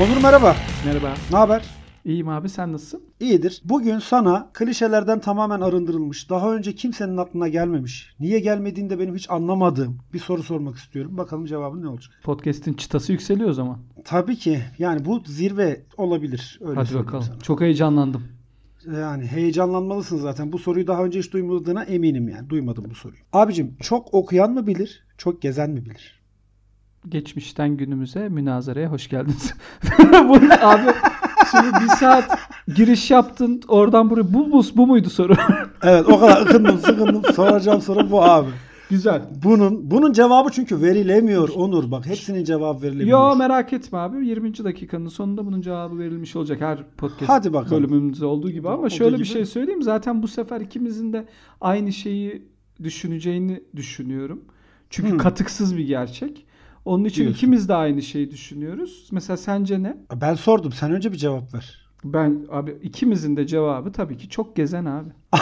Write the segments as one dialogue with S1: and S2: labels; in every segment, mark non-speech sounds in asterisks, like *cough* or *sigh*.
S1: Onur merhaba.
S2: Merhaba.
S1: Ne haber?
S2: İyiyim abi sen nasılsın?
S1: İyidir. Bugün sana klişelerden tamamen arındırılmış, daha önce kimsenin aklına gelmemiş, niye gelmediğini de benim hiç anlamadığım bir soru sormak istiyorum. Bakalım cevabın ne olacak?
S2: Podcast'in çıtası yükseliyor o zaman.
S1: Tabii ki. Yani bu zirve olabilir. Öyle
S2: Hadi bakalım.
S1: sana.
S2: Çok heyecanlandım.
S1: Yani heyecanlanmalısın zaten. Bu soruyu daha önce hiç duymadığına eminim yani. Duymadım bu soruyu. Abicim çok okuyan mı bilir, çok gezen mi bilir?
S2: Geçmişten günümüze münazaraya hoş geldiniz. *laughs* abi şimdi bir saat giriş yaptın oradan buraya bu, bu, bu muydu soru? *laughs*
S1: Evet o kadar ıkındım sıkındım. Soracağım soru bu abi.
S2: Güzel.
S1: Bunun bunun cevabı çünkü verilemiyor Onur. Bak hepsinin cevabı verilemiyor.
S2: Yo merak etme abi 20. dakikanın sonunda bunun cevabı verilmiş olacak her podcast
S1: Hadi bakalım.
S2: bölümümüzde olduğu gibi ama
S1: Olduğu
S2: şöyle
S1: gibi.
S2: bir şey söyleyeyim zaten bu sefer ikimizin de aynı şeyi düşüneceğini düşünüyorum. Çünkü
S1: Hmm.
S2: katıksız bir gerçek. Onun için
S1: Diyorsun.
S2: ikimiz de aynı şeyi düşünüyoruz. Mesela sence ne?
S1: Ben sordum. Sen önce bir cevap ver.
S2: Ben abi ikimizin de cevabı tabii ki çok gezen abi. *laughs*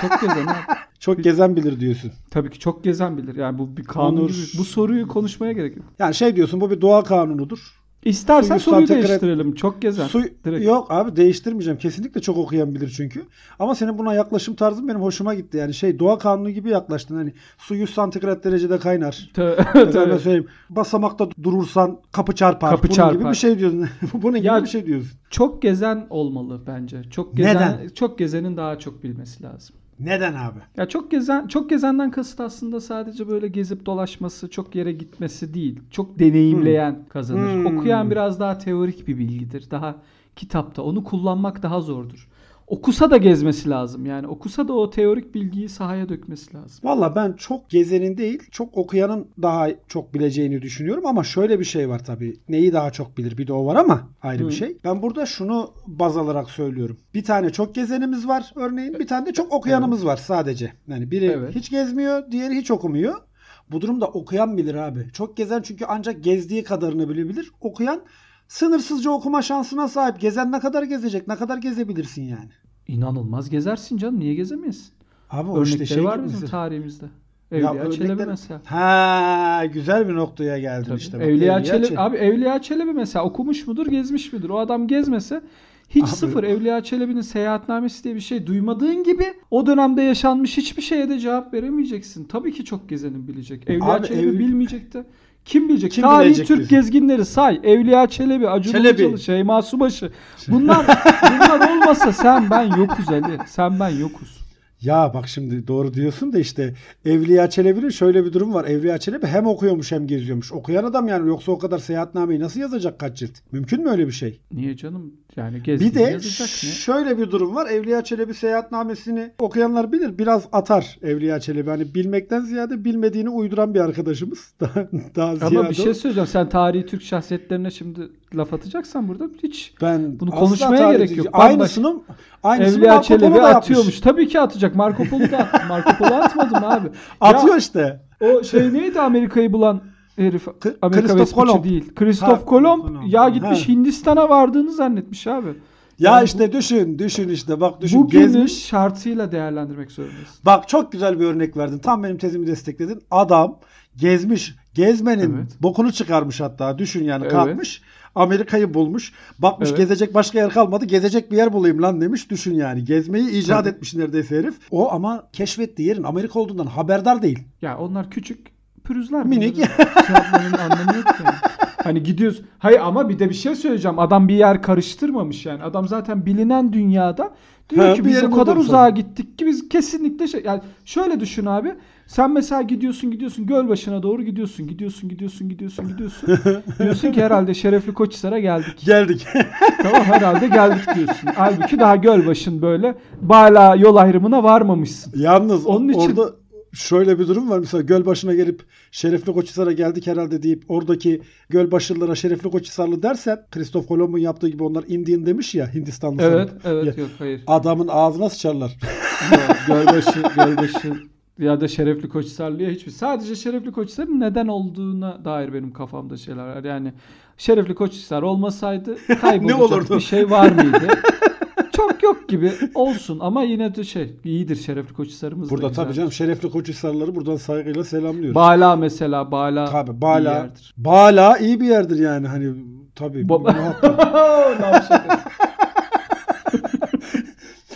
S2: çok gezen abi.
S1: Çok gezen bilir diyorsun.
S2: Tabii ki çok gezen bilir. Yani bu bir kanun
S1: Onur.
S2: Bu soruyu konuşmaya gerek yok.
S1: Yani şey diyorsun bu bir doğa kanunudur.
S2: İstersen
S1: Suyu
S2: soruyu
S1: santigrat-
S2: değiştirelim. Çok gezen.
S1: Su
S2: Direkt.
S1: yok abi değiştirmeyeceğim. Kesinlikle çok okuyan bilir çünkü. Ama senin buna yaklaşım tarzın benim hoşuma gitti. Yani şey doğa kanunu gibi yaklaştın. Hani su 100 santigrat derecede kaynar. *laughs*
S2: Tabii.
S1: söyleyeyim. Basamakta durursan kapı çarpar.
S2: Kapı
S1: Bunun
S2: çarpar.
S1: gibi bir şey diyorsun. *laughs* Bunun gibi
S2: Ya-
S1: bir şey diyorsun.
S2: Çok gezen olmalı bence. Çok gezen
S1: Neden?
S2: çok gezenin daha çok bilmesi lazım.
S1: Neden abi?
S2: Ya çok gezen çok gezenden kasıt aslında sadece böyle gezip dolaşması, çok yere gitmesi değil. Çok deneyimleyen kazanır.
S1: Hmm.
S2: Okuyan biraz daha teorik bir bilgidir. Daha kitapta onu kullanmak daha zordur. Okusa da gezmesi lazım. Yani okusa da o teorik bilgiyi sahaya dökmesi lazım.
S1: Valla ben çok gezenin değil, çok okuyanın daha çok bileceğini düşünüyorum ama şöyle bir şey var tabii. Neyi daha çok bilir bir de o var ama ayrı
S2: Hı.
S1: bir şey. Ben burada şunu baz alarak söylüyorum. Bir tane çok gezenimiz var örneğin, bir tane de çok okuyanımız var sadece. Yani biri
S2: Evet.
S1: hiç gezmiyor, diğeri hiç okumuyor. Bu durumda okuyan bilir abi. Çok gezen çünkü ancak gezdiği kadarını bilebilir. Okuyan sınırsızca okuma şansına sahip. Gezen ne kadar gezecek, ne kadar gezebilirsin yani.
S2: İnanılmaz gezersin canım. Niye gezemezsin?
S1: Abi o
S2: Örnekleri
S1: işte şey
S2: var bizim tarihimizde.
S1: Ya
S2: Evliya Çelebi
S1: örnekler-
S2: mesela.
S1: Ha güzel bir noktaya geldin
S2: Tabii.
S1: işte. bak.
S2: Evliya, Çelebi,
S1: Çelebi.
S2: abi Evliya Çelebi mesela okumuş mudur, gezmiş midir? O adam gezmese hiç
S1: Abi-
S2: sıfır. Evliya Çelebi'nin seyahatnamesi diye bir şey duymadığın gibi o dönemde yaşanmış hiçbir şeye de cevap veremeyeceksin. Tabii ki çok gezenin bilecek. Evliya
S1: Abi
S2: Çelebi
S1: ev-
S2: bilmeyecek de kim bilecek?
S1: Kim
S2: Tarihi
S1: bilecek
S2: Türk
S1: bizi?
S2: gezginleri say. Evliya Çelebi, Acun
S1: Çelebi.
S2: Ilıcalı, Şeyma Subaşı. Bunlar *laughs* bunlar olmasa sen ben yokuz Ali. Sen ben yokuz.
S1: Ya bak şimdi doğru diyorsun da işte Evliya Çelebi'nin şöyle bir durum var. Evliya Çelebi hem okuyormuş hem geziyormuş. Okuyan adam yani yoksa o kadar seyahatnameyi nasıl yazacak kaç cilt? Mümkün mü öyle bir şey?
S2: Niye canım? Yani
S1: Bir
S2: gezgin
S1: de
S2: yazacak ne?
S1: şöyle bir durum var. Evliya Çelebi seyahatnamesini okuyanlar bilir. Biraz atar Evliya Çelebi. Hani bilmekten ziyade bilmediğini uyduran bir arkadaşımız. *laughs* Daha, daha ziyade
S2: Ama bir şey söyleyeceğim. Sen tarihi Türk şahsiyetlerine şimdi laf atacaksan burada hiç
S1: ben
S2: bunu konuşmaya gerek yok.
S1: Aynısını, aynısını
S2: Evliya
S1: Marco
S2: Çelebi
S1: da yapmış.
S2: atıyormuş. Tabii ki atacak. Marco Polo da attı. Marco Polo atmadı mı abi? *laughs*
S1: Atıyor
S2: Ya,
S1: işte.
S2: o şey neydi Amerika'yı bulan herif? Amerika Vespucci
S1: Kolomb.
S2: değil.
S1: Ha,
S2: Kolomb ya gitmiş
S1: Ha.
S2: Hindistan'a vardığını zannetmiş abi.
S1: Ya
S2: Yani
S1: işte düşün, düşün işte bak düşün
S2: Bugünün
S1: gezmiş.
S2: şartıyla değerlendirmek zorundasın.
S1: Bak çok güzel bir örnek verdin. Tam benim tezimi destekledin. Adam gezmiş, gezmenin
S2: Evet.
S1: bokunu çıkarmış hatta. Düşün yani
S2: Evet.
S1: kalkmış. Amerika'yı bulmuş. Bakmış
S2: Evet.
S1: gezecek başka yer kalmadı. Gezecek bir yer bulayım lan demiş. Düşün yani. Gezmeyi icat
S2: Tabii.
S1: etmiş neredeyse herif. O ama keşfettiği yerin Amerika olduğundan haberdar değil.
S2: Ya onlar küçük pürüzler.
S1: Minik.
S2: Şey yapmanın anlamı yok yani. Hani gidiyoruz. Hayır ama bir de bir şey söyleyeceğim. Adam bir yer karıştırmamış yani. Adam zaten bilinen dünyada diyor
S1: Ha,
S2: ki
S1: bir
S2: biz o kadar uzağa gittik ki biz kesinlikle şey yani şöyle düşün abi. Sen mesela gidiyorsun gidiyorsun göl başına doğru gidiyorsun gidiyorsun gidiyorsun gidiyorsun gidiyorsun. *laughs* diyorsun ki herhalde Şerefli Koçhisar'a geldik.
S1: Geldik. *laughs*
S2: tamam herhalde geldik diyorsun. Halbuki daha göl başın böyle bala yol ayrımına varmamışsın.
S1: Yalnız
S2: Onun için-
S1: orada şöyle bir durum var. Mesela göl başına gelip Şerefli Koçhisar'a geldik herhalde deyip oradaki göl başlılara Şerefli Koçhisarlı dersen Kristof Kolomb'un yaptığı gibi onlar Indian demiş ya Hindistanlı
S2: Evet
S1: sanıp.
S2: evet
S1: Ya,
S2: yok hayır.
S1: Adamın ağzına sıçarlar.
S2: Yok, Gölbaşı, Gölbaşı *laughs* ya da Şerefli Koçhisarlı'ya hiçbir. Sadece Şerefli Koçhisar'ın neden olduğuna dair benim kafamda şeyler var. Yani Şerefli Koçhisar olmasaydı *laughs* kaybolacak bir şey var mıydı? Çok yok gibi olsun ama yine de şey iyidir Şerefli Koçhisar'ımız da
S1: Burada tabii canım Şerefli Koçhisarlıları buradan saygıyla selamlıyoruz.
S2: Bala mesela Bala
S1: Tabii
S2: iyi
S1: Bala.
S2: yerdir.
S1: Bala iyi bir yerdir yani hani tabii.
S2: Ba-. *laughs* *laughs*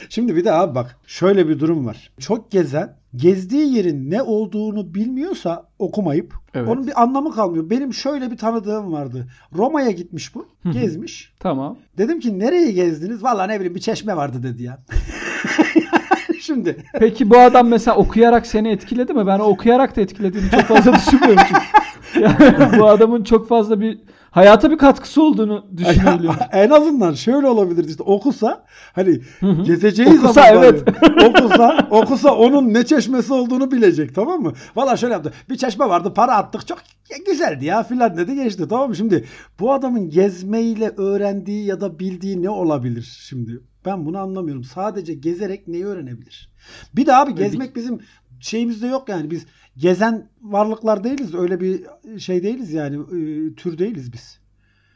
S1: Şimdi bir de abi bak şöyle bir durum var. Çok gezen gezdiği yerin ne olduğunu bilmiyorsa okumayıp
S2: Evet.
S1: onun bir anlamı kalmıyor. Benim şöyle bir tanıdığım vardı. Roma'ya gitmiş bu. Gezmiş.
S2: tamam.
S1: Dedim ki nereye gezdiniz? Vallahi ne bileyim bir çeşme vardı dedi ya. *laughs* Şimdi
S2: Peki bu adam mesela okuyarak seni etkiledi mi? Ben okuyarak da etkilediğini çok fazla düşünmüyorum çünkü. *laughs* Yani bu adamın çok fazla bir hayata bir katkısı olduğunu *laughs* düşünebiliyorum.
S1: en azından şöyle olabilir işte okusa hani
S2: Hı hı.
S1: gezeceği
S2: Okusa,
S1: zaman
S2: evet. *laughs*
S1: okusa okusa onun ne çeşmesi olduğunu bilecek tamam mı? Valla şöyle yaptı. Bir çeşme vardı para attık çok güzeldi ya filan dedi geçti tamam mı? Şimdi bu adamın gezmeyle öğrendiği ya da bildiği ne olabilir şimdi? Ben bunu anlamıyorum. Sadece gezerek neyi öğrenebilir? Bir de abi gezmek bizim şeyimizde yok yani biz gezen varlıklar değiliz. Öyle bir şey değiliz yani e, tür değiliz biz.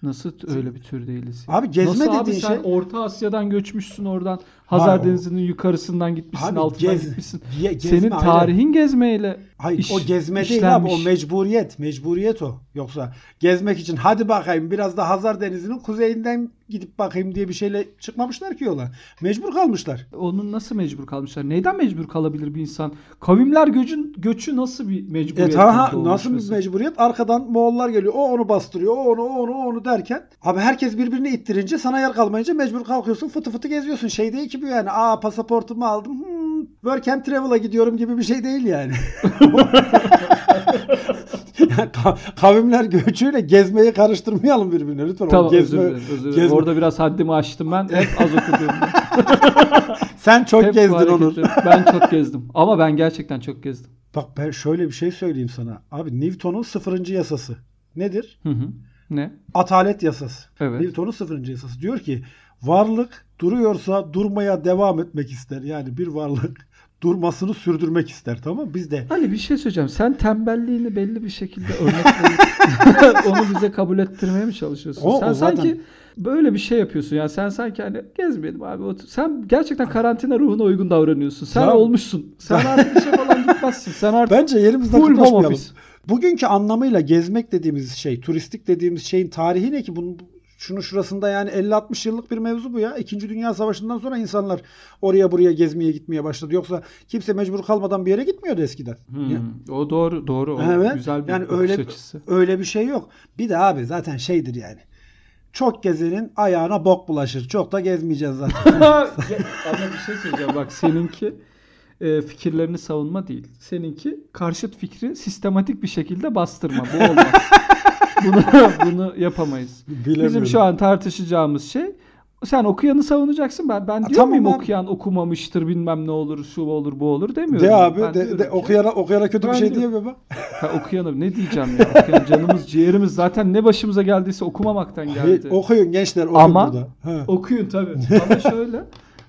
S2: Nasıl öyle bir tür değiliz? ya?
S1: Abi gezme
S2: Nasıl abi
S1: dediğin
S2: sen
S1: şey-
S2: Orta Asya'dan göçmüşsün oradan. Hazar Denizi'nin yukarısından gitmişsin,
S1: Abi
S2: altından
S1: gez-
S2: gitmişsin.
S1: Ge- gezme
S2: Senin tarihin gezmeyle
S1: Hayır
S2: iş-
S1: o gezme değil abi o
S2: işlenmiş.
S1: mecburiyet. Mecburiyet o. Yoksa gezmek için hadi bakayım biraz da Hazar Denizi'nin kuzeyinden gidip bakayım diye bir şeyle çıkmamışlar ki yola. Mecbur kalmışlar.
S2: Onun nasıl mecbur kalmışlar? Neyden mecbur kalabilir bir insan? Kavimler göçün, göçü nasıl bir
S1: E
S2: mecburiyet?
S1: ta,
S2: doğmuş
S1: nasıl bir mecburiyet? Arkadan Moğollar geliyor. O onu bastırıyor. O onu, o onu, o onu derken. Abi herkes birbirini ittirince sana yer kalmayınca mecbur kalkıyorsun. Fıtı fıtı geziyorsun. Şey değil ki bu yani. Aa pasaportumu aldım. Hmm, work and travel'a gidiyorum gibi bir şey değil yani. *laughs* Yani ka- Kavimler göçüyle gezmeyi karıştırmayalım birbirine lütfen.
S2: Tamam
S1: gezme,
S2: özür dilerim. Özür dilerim.
S1: gezme-
S2: Orada biraz haddimi aştım ben. Hep az okudum. *laughs*
S1: Sen çok
S2: Hep
S1: gezdin Onur.
S2: Ben çok gezdim. Ama ben gerçekten çok gezdim.
S1: Bak ben şöyle bir şey söyleyeyim sana. Abi Newton'un sıfırıncı yasası. Nedir?
S2: Hı hı. Ne?
S1: Atalet yasası.
S2: Evet.
S1: Newton'un sıfırıncı yasası. Diyor ki varlık duruyorsa durmaya devam etmek ister. Yani bir varlık *laughs* durmasını sürdürmek ister. Tamam mı? Biz de
S2: Ali bir şey söyleyeceğim. Sen tembelliğini belli bir şekilde *laughs* örnekleyip onu bize kabul ettirmeye mi çalışıyorsun?
S1: O-
S2: sen
S1: o zaten-
S2: sanki böyle bir şey yapıyorsun. Yani sen sanki hani gezmeyelim abi. otur- Sen gerçekten karantina ruhuna uygun davranıyorsun. Sen
S1: Ya-
S2: olmuşsun. Sen artık işe falan gitmezsin. Sen artık
S1: bence yerimizden kıpırdamayalım. Bugünkü anlamıyla gezmek dediğimiz şey, turistik dediğimiz şeyin tarihi ne ki? Bunun şunu şurasında yani 50-60 yıllık bir mevzu bu ya. İkinci Dünya Savaşı'ndan sonra insanlar oraya buraya gezmeye gitmeye başladı. Yoksa kimse mecbur kalmadan bir yere gitmiyordu eskiden.
S2: Hmm,
S1: Ya-
S2: O doğru doğru. O
S1: Evet.
S2: güzel bir
S1: yani öyle
S2: açısı.
S1: öyle bir şey yok. Bir de abi zaten şeydir yani. Çok gezenin ayağına bok bulaşır. Çok da gezmeyeceğiz zaten. *laughs*
S2: Ama bir şey söyleyeceğim. Bak seninki e, fikirlerini savunma değil. Seninki karşıt fikri sistematik bir şekilde bastırma. Bu olmaz. *laughs* bunu, *laughs* bunu yapamayız. Bizim şu an tartışacağımız şey sen okuyanı savunacaksın. Ben ben diyor
S1: tamam
S2: muyum
S1: abi.
S2: okuyan okumamıştır bilmem ne olur şu olur bu olur demiyorum.
S1: de abi
S2: Ben
S1: de, de,
S2: ki-
S1: okuyana, okuyana kötü
S2: Ben
S1: bir şey diyemiyor bak.
S2: Ha, okuyanı ne diyeceğim ya? Okuyan canımız ciğerimiz zaten ne başımıza geldiyse okumamaktan geldi.
S1: Hayır, okuyun gençler okuyun
S2: Ama-
S1: burada. Ha.
S2: Okuyun tabii. Ama şöyle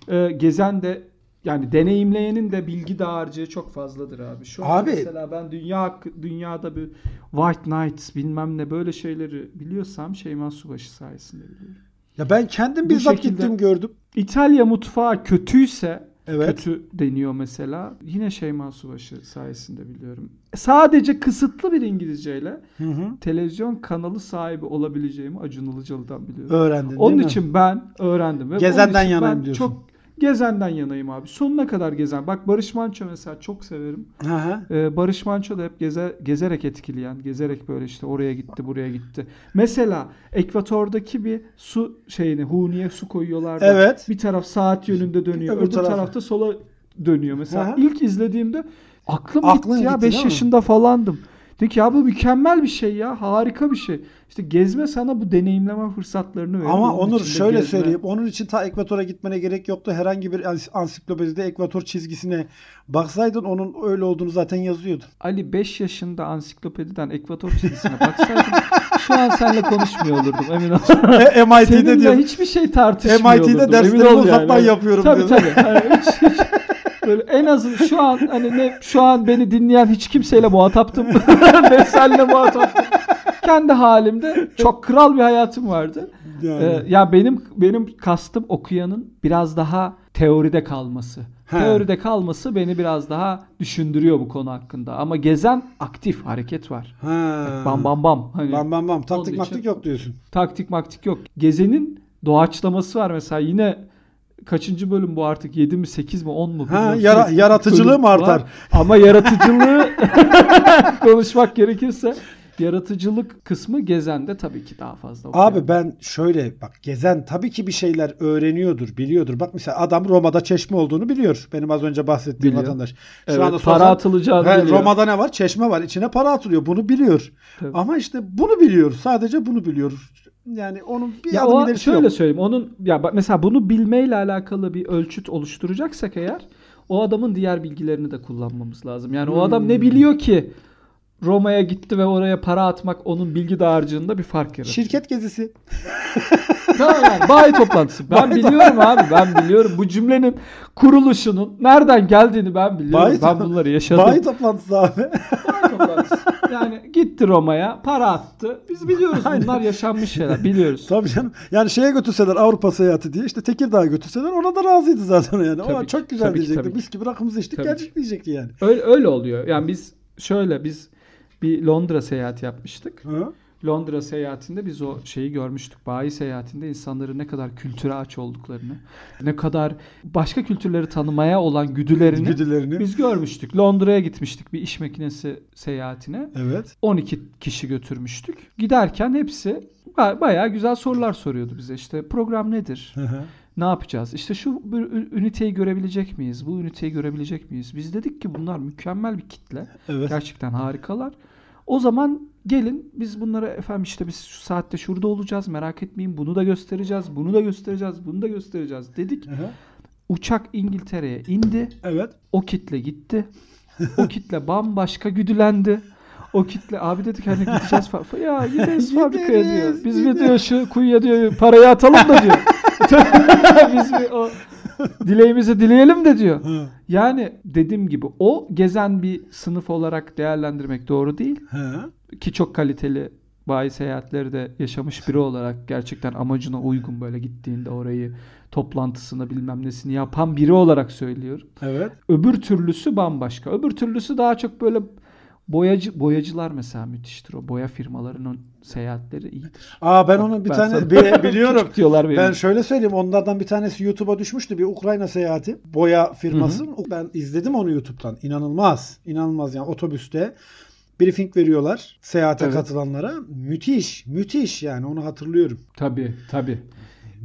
S2: e, gezen de yani deneyimleyenin de bilgi dağarcığı çok fazladır abi. Şu
S1: Abi-
S2: mesela ben dünya dünyada bir White Knights bilmem ne böyle şeyleri biliyorsam Şeyma Subaşı sayesinde biliyorum.
S1: Ya ben kendim bizzat gittim gördüm.
S2: İtalya mutfağı kötüyse
S1: Evet.
S2: kötü deniyor mesela. Yine Şeyma Subaşı sayesinde biliyorum. Sadece kısıtlı bir İngilizceyle
S1: Hı hı.
S2: televizyon kanalı sahibi olabileceğimi Acun Ilıcalı'dan biliyorum.
S1: Öğrendin
S2: Onun
S1: değil mi?
S2: için ben öğrendim. Ve
S1: Gezenden
S2: için
S1: yanayım diyorsun.
S2: Çok gezenden yanayım abi. Sonuna kadar gezen. Bak Barış Manço mesela çok severim. Ee, Barış Manço da hep geze, gezerek etkileyen. Gezerek böyle işte oraya gitti buraya gitti. Mesela Ekvator'daki bir su şeyini Huni'ye su koyuyorlar
S1: Evet.
S2: bir taraf saat yönünde dönüyor.
S1: Öbür
S2: Öbür,
S1: taraf-
S2: tarafta sola dönüyor. Mesela
S1: hı.
S2: ilk izlediğimde aklım
S1: Aklın
S2: gitti ya.
S1: gitti
S2: 5
S1: değil mi?
S2: yaşında falandım. Dedik ya bu mükemmel bir şey ya. Harika bir şey. İşte gezme sana bu deneyimleme fırsatlarını veriyor.
S1: Ama
S2: Onun
S1: Onur şöyle
S2: gezme-
S1: söyleyeyim. Onun için ta Ekvator'a gitmene gerek yoktu. Herhangi bir ans- ansiklopedide Ekvator çizgisine baksaydın onun öyle olduğunu zaten yazıyordu.
S2: Ali 5 yaşında ansiklopediden Ekvator çizgisine baksaydım *laughs* şu an seninle konuşmuyor olurdum emin ol.
S1: E, MIT'de
S2: Seninle
S1: diyor.
S2: hiçbir şey tartışmıyor
S1: MIT'de
S2: olurdum.
S1: derslerimi
S2: emin ol
S1: uzaktan yapıyorum
S2: tabii,
S1: diyordu.
S2: Tabii Hani hiç, hiç böyle en az şu an hani ne şu an beni dinleyen hiç kimseyle muhataptım. *laughs* ne senle muhataptım. Kendi halimde çok kral bir hayatım vardı.
S1: Yani.
S2: Ee, ya benim benim kastım okuyanın biraz daha teoride kalması.
S1: He.
S2: Teoride kalması beni biraz daha düşündürüyor bu konu hakkında. Ama gezen aktif hareket var.
S1: Ha.
S2: Bam bam bam. Hani
S1: Bam bam bam. Taktik
S2: için-
S1: maktik yok diyorsun.
S2: taktik maktik yok. Gezenin doğaçlaması var mesela yine kaçıncı bölüm bu artık 7 mi 8 mi 10 mu
S1: Ha, yara- yaratıcılığı mı artar?
S2: Ama yaratıcılığı *laughs* konuşmak gerekirse yaratıcılık kısmı gezende tabii ki daha fazla.
S1: Abi ben şöyle bak gezen tabii ki bir şeyler öğreniyordur, biliyordur. Bak mesela adam Roma'da çeşme olduğunu biliyor. Benim az önce bahsettiğim
S2: Biliyor.
S1: vatandaş. Şu
S2: Evet,
S1: anda
S2: para
S1: sorsan-
S2: atılacağını
S1: He,
S2: biliyor.
S1: Roma'da ne var? Çeşme var. İçine para atılıyor. Bunu biliyor.
S2: Tabii.
S1: Ama işte bunu biliyor. Sadece bunu biliyor. Yani onun bir
S2: Ya
S1: adım ilerisi
S2: şöyle
S1: yok.
S2: söyleyeyim. Onun ya bak mesela bunu bilmeyle alakalı bir ölçüt oluşturacaksak eğer o adamın diğer bilgilerini de kullanmamız lazım. Yani o adam
S1: Hmm.
S2: ne biliyor ki Roma'ya gitti ve oraya para atmak onun bilgi dağarcığında bir fark yaratıyor.
S1: Şirket gezisi. *laughs*
S2: Tamam yani bayi toplantısı. Ben
S1: Bayi
S2: biliyorum abi ben biliyorum. Bu cümlenin kuruluşunun nereden geldiğini ben biliyorum.
S1: Bayi
S2: ben bunları yaşadım.
S1: Bayi toplantısı abi.
S2: Bayi toplantısı. Yani gitti Roma'ya para attı. Biz biliyoruz bunlar yaşanmış şeyler biliyoruz.
S1: Tabii canım. Yani şeye götürseler Avrupa seyahati diye işte Tekirdağ'a götürseler ona da razıydı zaten yani.
S2: Tabii
S1: Ama
S2: ki,
S1: çok güzel
S2: tabii ki,
S1: diyecekti.
S2: tabii ki.
S1: Mis gibi rakımızı içtik
S2: Tabii
S1: geldik diyecekti yani.
S2: Öyle, öyle oluyor. Yani biz şöyle biz bir Londra seyahati yapmıştık.
S1: Hı?
S2: Londra seyahatinde biz o şeyi görmüştük. Bayi seyahatinde insanların ne kadar kültüre aç olduklarını, ne kadar başka kültürleri tanımaya olan güdülerini
S1: Güdülerini.
S2: biz görmüştük. Londra'ya gitmiştik bir iş makinesi seyahatine.
S1: Evet.
S2: 12 kişi götürmüştük. Giderken hepsi ba- bayağı güzel sorular soruyordu bize. İşte program nedir?
S1: Hı hı.
S2: Ne yapacağız? İşte şu üniteyi görebilecek miyiz? Bu üniteyi görebilecek miyiz? Biz dedik ki bunlar mükemmel bir kitle.
S1: Evet.
S2: Gerçekten harikalar. O zaman gelin biz bunlara efendim işte biz şu saatte şurada olacağız merak etmeyin bunu da göstereceğiz bunu da göstereceğiz bunu da göstereceğiz dedik.
S1: Hı.
S2: Uçak İngiltere'ye indi.
S1: Evet.
S2: O kitle gitti. O kitle *laughs* bambaşka güdülendi. O kitle abi dedik hani gideceğiz fa- ya gideriz *laughs* fabrikaya diyor.
S1: Gideriz,
S2: Biz bir
S1: gideriz.
S2: diyor şu kuyuya diyor parayı atalım da diyor. *laughs* Biz bir o dileğimizi dileyelim de diyor.
S1: Hı.
S2: Yani dediğim gibi o gezen bir sınıf olarak değerlendirmek doğru değil.
S1: Hı.
S2: Ki çok kaliteli bayi seyahatleri de yaşamış biri olarak gerçekten amacına uygun böyle gittiğinde orayı toplantısını bilmem nesini yapan biri olarak söylüyorum.
S1: Evet.
S2: Öbür türlüsü bambaşka. Öbür türlüsü daha çok böyle boyacı boyacılar mesela müthiştir o. Boya firmalarının seyahatleri iyidir.
S1: Aa ben onu bir
S2: Ben
S1: tane bi- *laughs* biliyorum.
S2: Diyorlar benim.
S1: Ben şöyle söyleyeyim onlardan bir tanesi YouTube'a düşmüştü bir Ukrayna seyahati. Boya firması. Ben izledim onu YouTube'dan. İnanılmaz. İnanılmaz yani otobüste briefing veriyorlar seyahate
S2: Evet.
S1: katılanlara. Müthiş. Müthiş yani onu hatırlıyorum.
S2: Tabii tabii.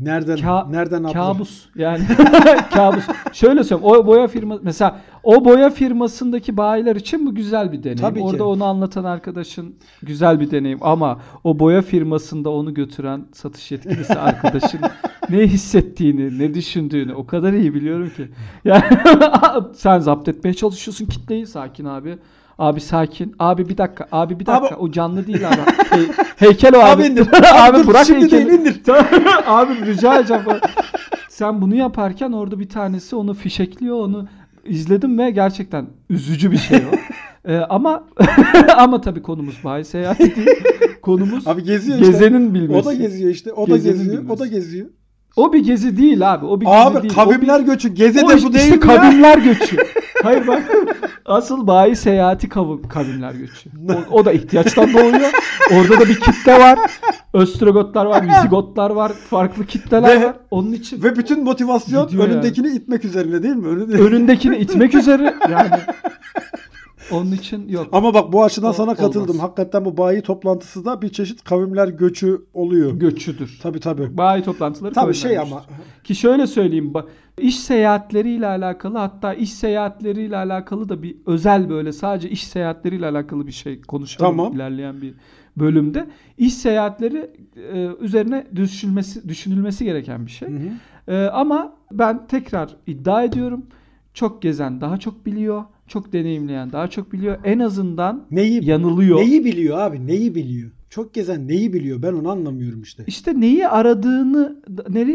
S1: Nereden
S2: Ka-
S1: nereden atlar?
S2: kabus yani *laughs* kabus. Şöyle söyleyeyim o boya firma mesela o boya firmasındaki bayiler için bu güzel bir deneyim.
S1: Tabii ki.
S2: Orada onu anlatan arkadaşın güzel bir deneyim ama o boya firmasında onu götüren satış yetkilisi arkadaşın *laughs* ne hissettiğini, ne düşündüğünü o kadar iyi biliyorum ki. Yani *laughs* sen zapt etmeye çalışıyorsun kitleyi sakin abi. Abi sakin. Abi bir dakika. Abi bir dakika.
S1: Abi-
S2: O canlı değil abi. Hey- heykel o abi.
S1: Abi indir. *laughs*
S2: abi
S1: Dur,
S2: bırak
S1: şimdi
S2: heykeli.
S1: değil, indir. *laughs*
S2: abi rica edeceğim. Sen bunu yaparken orada bir tanesi onu fişekliyor. Onu izledim ve gerçekten üzücü bir şey o. *laughs* Ee, ama ama tabii konumuz bayi seyahati değil. Konumuz
S1: Abi geziyor işte.
S2: gezenin bilmesi.
S1: O da geziyor işte. O da
S2: Gezenin
S1: geziyor. O
S2: bilmesi.
S1: da geziyor.
S2: O bir gezi değil abi. O bir gezi
S1: Abi
S2: değil.
S1: kavimler göçü. Geze
S2: o,
S1: de
S2: o
S1: bu
S2: işte
S1: değil mi ya?
S2: kavimler göçü. Hayır bak. Asıl bayi seyahati kavim, kavimler göçü. O, o da ihtiyaçtan doğuyor. Orada da bir kitle var. Östrogotlar var, Vizigotlar var, farklı kitleler
S1: Ve-
S2: var. Onun için
S1: Ve bütün motivasyon
S2: Gidiyor
S1: önündekini itmek üzerine değil mi? Önünde-
S2: önündekini itmek üzere yani. Onun için yok.
S1: Ama bak bu açıdan
S2: O-
S1: sana katıldım.
S2: olmaz.
S1: Hakikaten bu bayi toplantısı da bir çeşit kavimler göçü oluyor.
S2: Göçüdür.
S1: Tabii tabii.
S2: Bayi toplantıları
S1: Tabii şey ama
S2: Ki şöyle söyleyeyim. iş seyahatleriyle alakalı hatta iş seyahatleriyle alakalı da bir özel böyle sadece iş seyahatleriyle alakalı bir şey konuşalım
S1: Tamam.
S2: ilerleyen bir bölümde. İş seyahatleri e, üzerine düşünülmesi düşünülmesi gereken bir şey.
S1: Hı hı.
S2: E, ama ben tekrar iddia ediyorum. Çok gezen daha çok biliyor. Çok deneyimleyen daha çok biliyor. En azından
S1: neyi
S2: yanılıyor.
S1: neyi biliyor abi? Neyi biliyor? Çok gezen neyi biliyor? Ben onu anlamıyorum işte.
S2: İşte neyi aradığını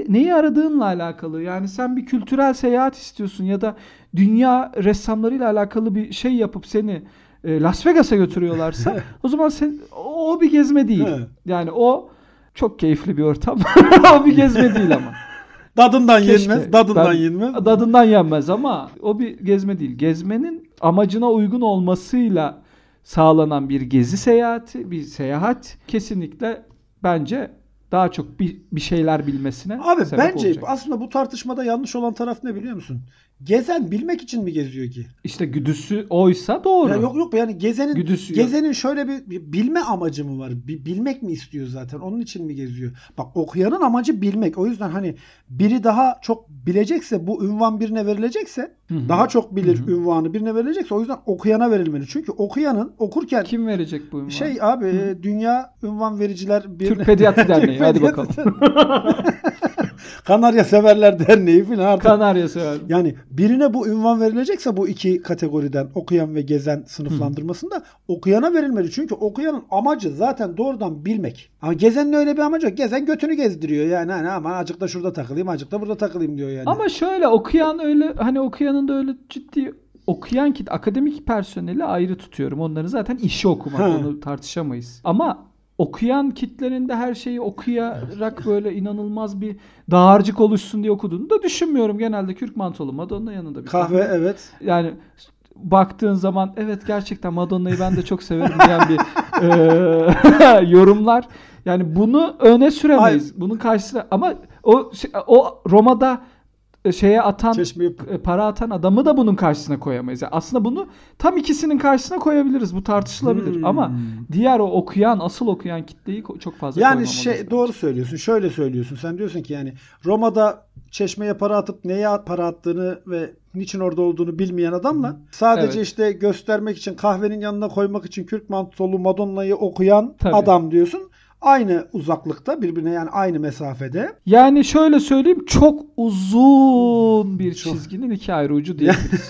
S2: neyi, aradığınla alakalı. Yani sen bir kültürel seyahat istiyorsun ya da dünya ressamlarıyla alakalı bir şey yapıp seni e, Las Vegas'a götürüyorlarsa *laughs* o zaman sen o, bir gezme değil. Yani o çok keyifli bir ortam. *laughs* o bir gezme değil ama.
S1: Dadından
S2: Keşke.
S1: yenmez. Dadından
S2: Ben-
S1: yenmez.
S2: Dadından yenmez ama o bir gezme değil. Gezmenin amacına uygun olmasıyla sağlanan bir gezi seyahati, bir seyahat kesinlikle bence daha çok bir, bir şeyler bilmesine
S1: Abi
S2: sebep
S1: bence
S2: olacak.
S1: aslında bu tartışmada yanlış olan taraf ne biliyor musun? Gezen bilmek için mi geziyor ki?
S2: İşte güdüsü oysa doğru.
S1: Ya yok yok yani gezenin
S2: Güdüsü yok.
S1: gezenin şöyle bir, bir bilme amacı mı var? Bir, bilmek mi istiyor zaten? Onun için mi geziyor? Bak okuyanın amacı bilmek. O yüzden hani biri daha çok bilecekse bu ünvan birine verilecekse
S2: Hı hı.
S1: daha çok bilir
S2: Hı hı.
S1: ünvanı birine verilecekse o yüzden okuyana verilmeli. Çünkü okuyanın okurken
S2: Kim verecek bu ünvanı?
S1: şey abi e, dünya ünvan vericiler birine
S2: Türk Pediatri *laughs* Derneği. Hadi bakalım. *laughs*
S1: Kanarya Severler Derneği falan artık.
S2: Kanarya sever.
S1: Yani birine bu ünvan verilecekse bu iki kategoriden okuyan ve gezen sınıflandırmasında okuyana verilmeli. Çünkü okuyanın amacı zaten doğrudan bilmek. Ama gezenin öyle bir amacı yok. Gezen götünü gezdiriyor yani. Hani aman acık da şurada takılayım, acık da burada takılayım diyor yani.
S2: Ama şöyle okuyan öyle hani okuyanın da öyle ciddi okuyan ki akademik personeli ayrı tutuyorum. Onların zaten işi okumak. Onu tartışamayız. Ama okuyan kitlenin de her şeyi okuyarak böyle inanılmaz bir dağarcık oluşsun diye okuduğunu da düşünmüyorum. Genelde Kürk mantolu Madonna yanında bir
S1: Kahve evet.
S2: Yani baktığın zaman evet gerçekten Madonna'yı ben de çok severim diyen bir *laughs* eee, *laughs* yorumlar. Yani bunu öne süremeyiz. Bunun karşısına ama o o Roma'da e, şeye atan
S1: Çeşmeyi
S2: e, para atan adamı da bunun karşısına koyamayız. Yani aslında bunu tam ikisinin karşısına koyabiliriz. Bu tartışılabilir.
S1: Hmm.
S2: Ama diğer o okuyan, asıl okuyan kitleyi çok fazla
S1: Yani şey
S2: lazım.
S1: doğru söylüyorsun. Şöyle söylüyorsun. Sen diyorsun ki yani Roma'da çeşmeye para atıp neye para attığını ve niçin orada olduğunu bilmeyen adamla sadece
S2: Evet.
S1: işte göstermek için kahvenin yanına koymak için Kürk mantolu Madonna'yı okuyan
S2: Tabii.
S1: adam diyorsun. Aynı uzaklıkta birbirine yani aynı mesafede.
S2: Yani şöyle söyleyeyim çok uzun bir
S1: Çok.
S2: çizginin iki ayrı ucu diyebiliriz.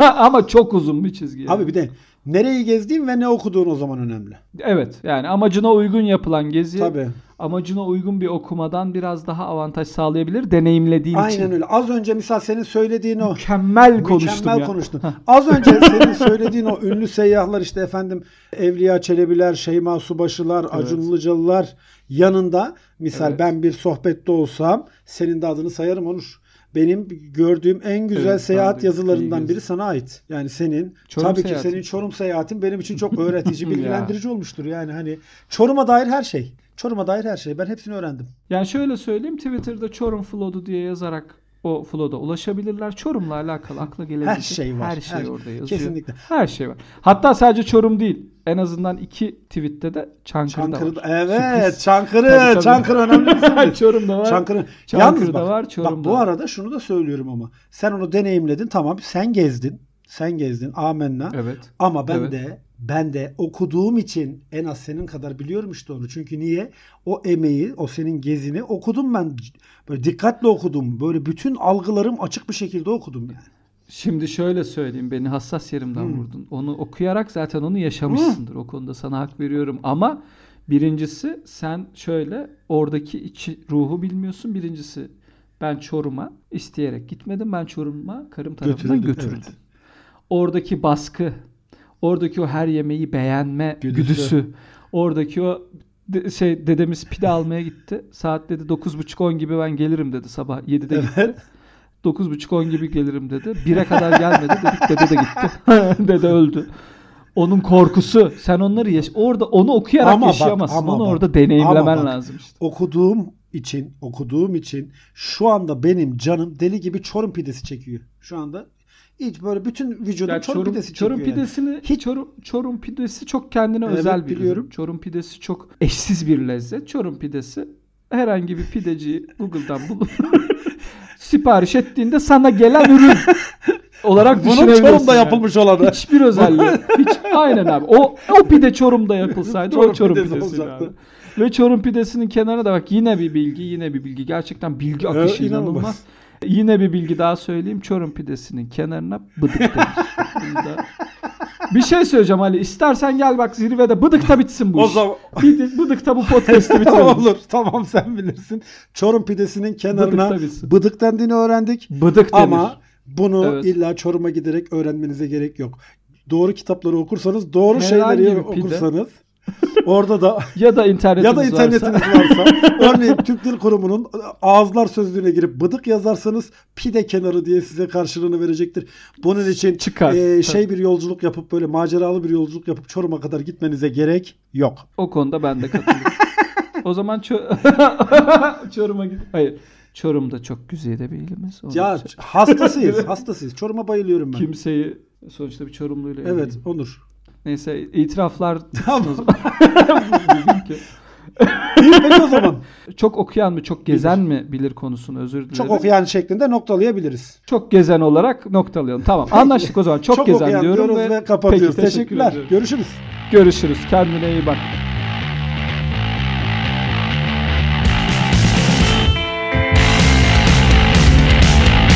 S2: *laughs* Ama çok uzun bir çizgi. yani.
S1: Abi bir de nereyi gezdiğin ve ne okuduğun o zaman önemli.
S2: Evet yani amacına uygun yapılan gezi
S1: Tabii.
S2: amacına uygun bir okumadan biraz daha avantaj sağlayabilir deneyimlediğin için.
S1: Aynen öyle. Az önce misal senin söylediğin o
S2: Mükemmel konuştum
S1: Mükemmel
S2: ya.
S1: konuştun. Az önce *laughs* senin söylediğin o ünlü seyyahlar işte efendim Evliya Çelebiler, Şeyma Subaşılar, Acun Ilıcalılar yanında misal
S2: Evet.
S1: ben bir sohbette olsam senin de adını sayarım Onur. Benim gördüğüm en güzel
S2: Evet,
S1: seyahat yazılarından biri sana ait. Yani senin
S2: Çorum
S1: tabii ki
S2: seyahati.
S1: senin Çorum seyahatin benim için çok öğretici, *laughs*
S2: Ya.
S1: bilgilendirici olmuştur. Yani hani Çorum'a dair her şey. Çorum'a dair her şey. Ben hepsini öğrendim.
S2: Yani şöyle söyleyeyim Twitter'da Çorum Flood'u diye yazarak o Flood'a ulaşabilirler. Çorum'la alakalı akla gelebilecek
S1: Her şey var.
S2: Her şey
S1: Her-
S2: orada yazıyor.
S1: Kesinlikle.
S2: Her şey var. Hatta sadece Çorum değil. En azından iki tweette de Çankırı'da
S1: Çankırı'da.
S2: var.
S1: Evet,
S2: Sürpriz.
S1: Çankırı. *laughs*
S2: Tabii, tabii.
S1: Çankırı önemli. *laughs*
S2: Çorum'da var.
S1: Çankırı.
S2: Çankırı'da
S1: Yalnız bak,
S2: var,
S1: bak
S2: Çorum'da
S1: bu
S2: var.
S1: arada şunu da söylüyorum ama. Sen onu deneyimledin tamam sen gezdin. Sen gezdin amenna.
S2: Evet.
S1: Ama ben
S2: Evet.
S1: de ben de okuduğum için en az senin kadar biliyorum işte onu. Çünkü niye? O emeği, o senin gezini okudum ben. Böyle dikkatle okudum. Böyle bütün algılarım açık bir şekilde okudum yani.
S2: Şimdi şöyle söyleyeyim beni hassas yerimden
S1: Hmm.
S2: vurdun. Onu okuyarak zaten onu yaşamışsındır. O konuda sana hak veriyorum ama birincisi sen şöyle oradaki içi ruhu bilmiyorsun. Birincisi ben Çorum'a isteyerek gitmedim. Ben Çorum'a karım tarafından
S1: Götürüldün,
S2: götürüldüm.
S1: evet.
S2: Oradaki baskı, oradaki o her yemeği beğenme
S1: Güdüsü.
S2: güdüsü, oradaki o de- şey dedemiz pide almaya gitti. Saat dedi 9.30-10 gibi ben gelirim dedi sabah 7'de gitti.
S1: Evet.
S2: 9.30-10 gibi gelirim dedi. 1'e kadar gelmedi dedik. Dede de gitti. *laughs* Dede öldü. Onun korkusu. Sen onları yaş orada onu okuyarak
S1: Ama bak,
S2: yaşayamazsın.
S1: ama
S2: onu
S1: bak,
S2: orada deneyimlemen
S1: bak.
S2: lazım işte.
S1: Okuduğum için, okuduğum için şu anda benim canım deli gibi Çorum pidesi çekiyor. Şu anda hiç böyle bütün vücudum
S2: Ya
S1: Çorum,
S2: Çorum,
S1: pidesi
S2: Çorum
S1: çekiyor. yani.
S2: pidesini hiç Çorum, Çorum pidesi çok kendine
S1: Evet,
S2: özel bir
S1: biliyorum.
S2: ürün. Çorum pidesi çok eşsiz bir lezzet. Çorum pidesi herhangi bir pideciyi *laughs* Google'dan bulup *laughs* sipariş ettiğinde sana gelen ürün *laughs* olarak
S1: Bunun Çorum'da
S2: yani.
S1: yapılmış olanı.
S2: Hiçbir özelliği. Hiç aynen abi. O o pide Çorum'da yapılsaydı
S1: Çorum
S2: o Çorum
S1: pidesi
S2: pidesi
S1: olacaktı.
S2: abi. Ve Çorum pidesinin kenarına da bak yine bir bilgi, yine bir bilgi. Gerçekten bilgi akışı
S1: Evet, inanılmaz.
S2: inanılmaz. Yine bir bilgi daha söyleyeyim. Çorum pidesinin kenarına bıdık *laughs* da- Bir şey söyleyeceğim Ali. İstersen gel bak zirvede bıdıkta bitsin bu
S1: O
S2: iş.
S1: zaman
S2: Bir- Bıdıkta bu podcast'i *laughs* bitirelim.
S1: olur. Tamam sen bilirsin. Çorum pidesinin kenarına
S2: Bıdık tabii.
S1: bıdık dendiğini öğrendik.
S2: Bıdık denir.
S1: Ama bunu
S2: Evet.
S1: illa Çorum'a giderek öğrenmenize gerek yok. Doğru kitapları okursanız, doğru
S2: Herhangi
S1: şeyleri
S2: bir pide.
S1: Orada da
S2: Ya da internetiniz
S1: ya da internetiniz
S2: varsa.
S1: varsa örneğin Türk Dil Kurumu'nun ağızlar sözlüğüne girip bıdık yazarsanız pide kenarı diye size karşılığını verecektir. Bunun için
S2: Çıkar.
S1: e, şey bir yolculuk yapıp böyle maceralı bir yolculuk yapıp Çorum'a kadar gitmenize gerek yok.
S2: O konuda ben de katılıyorum. *laughs* o zaman Ço- *laughs* Çorum'a git. Hayır. Çorum'da çok güzide bir ilimiz. Onu
S1: Ya
S2: söyle-
S1: hastasıyız, hastasıyız. Çorum'a bayılıyorum ben.
S2: kimseyi sonuçta bir Çorumluyla
S1: Evet,
S2: evliyim.
S1: Onur.
S2: Neyse itiraflar *laughs* ki,
S1: İyi o zaman. *laughs*
S2: çok okuyan mı çok gezen mi bilir konusunu özür dilerim.
S1: Çok okuyan şeklinde noktalayabiliriz.
S2: Çok gezen olarak noktalayalım. Tamam anlaştık o zaman. Çok, gezen
S1: okuyan
S2: diyorum ve,
S1: ve kapatıyoruz.
S2: Peki, teşekkür
S1: Teşekkürler.
S2: ediyorum.
S1: Görüşürüz.
S2: Görüşürüz. Kendine iyi bak.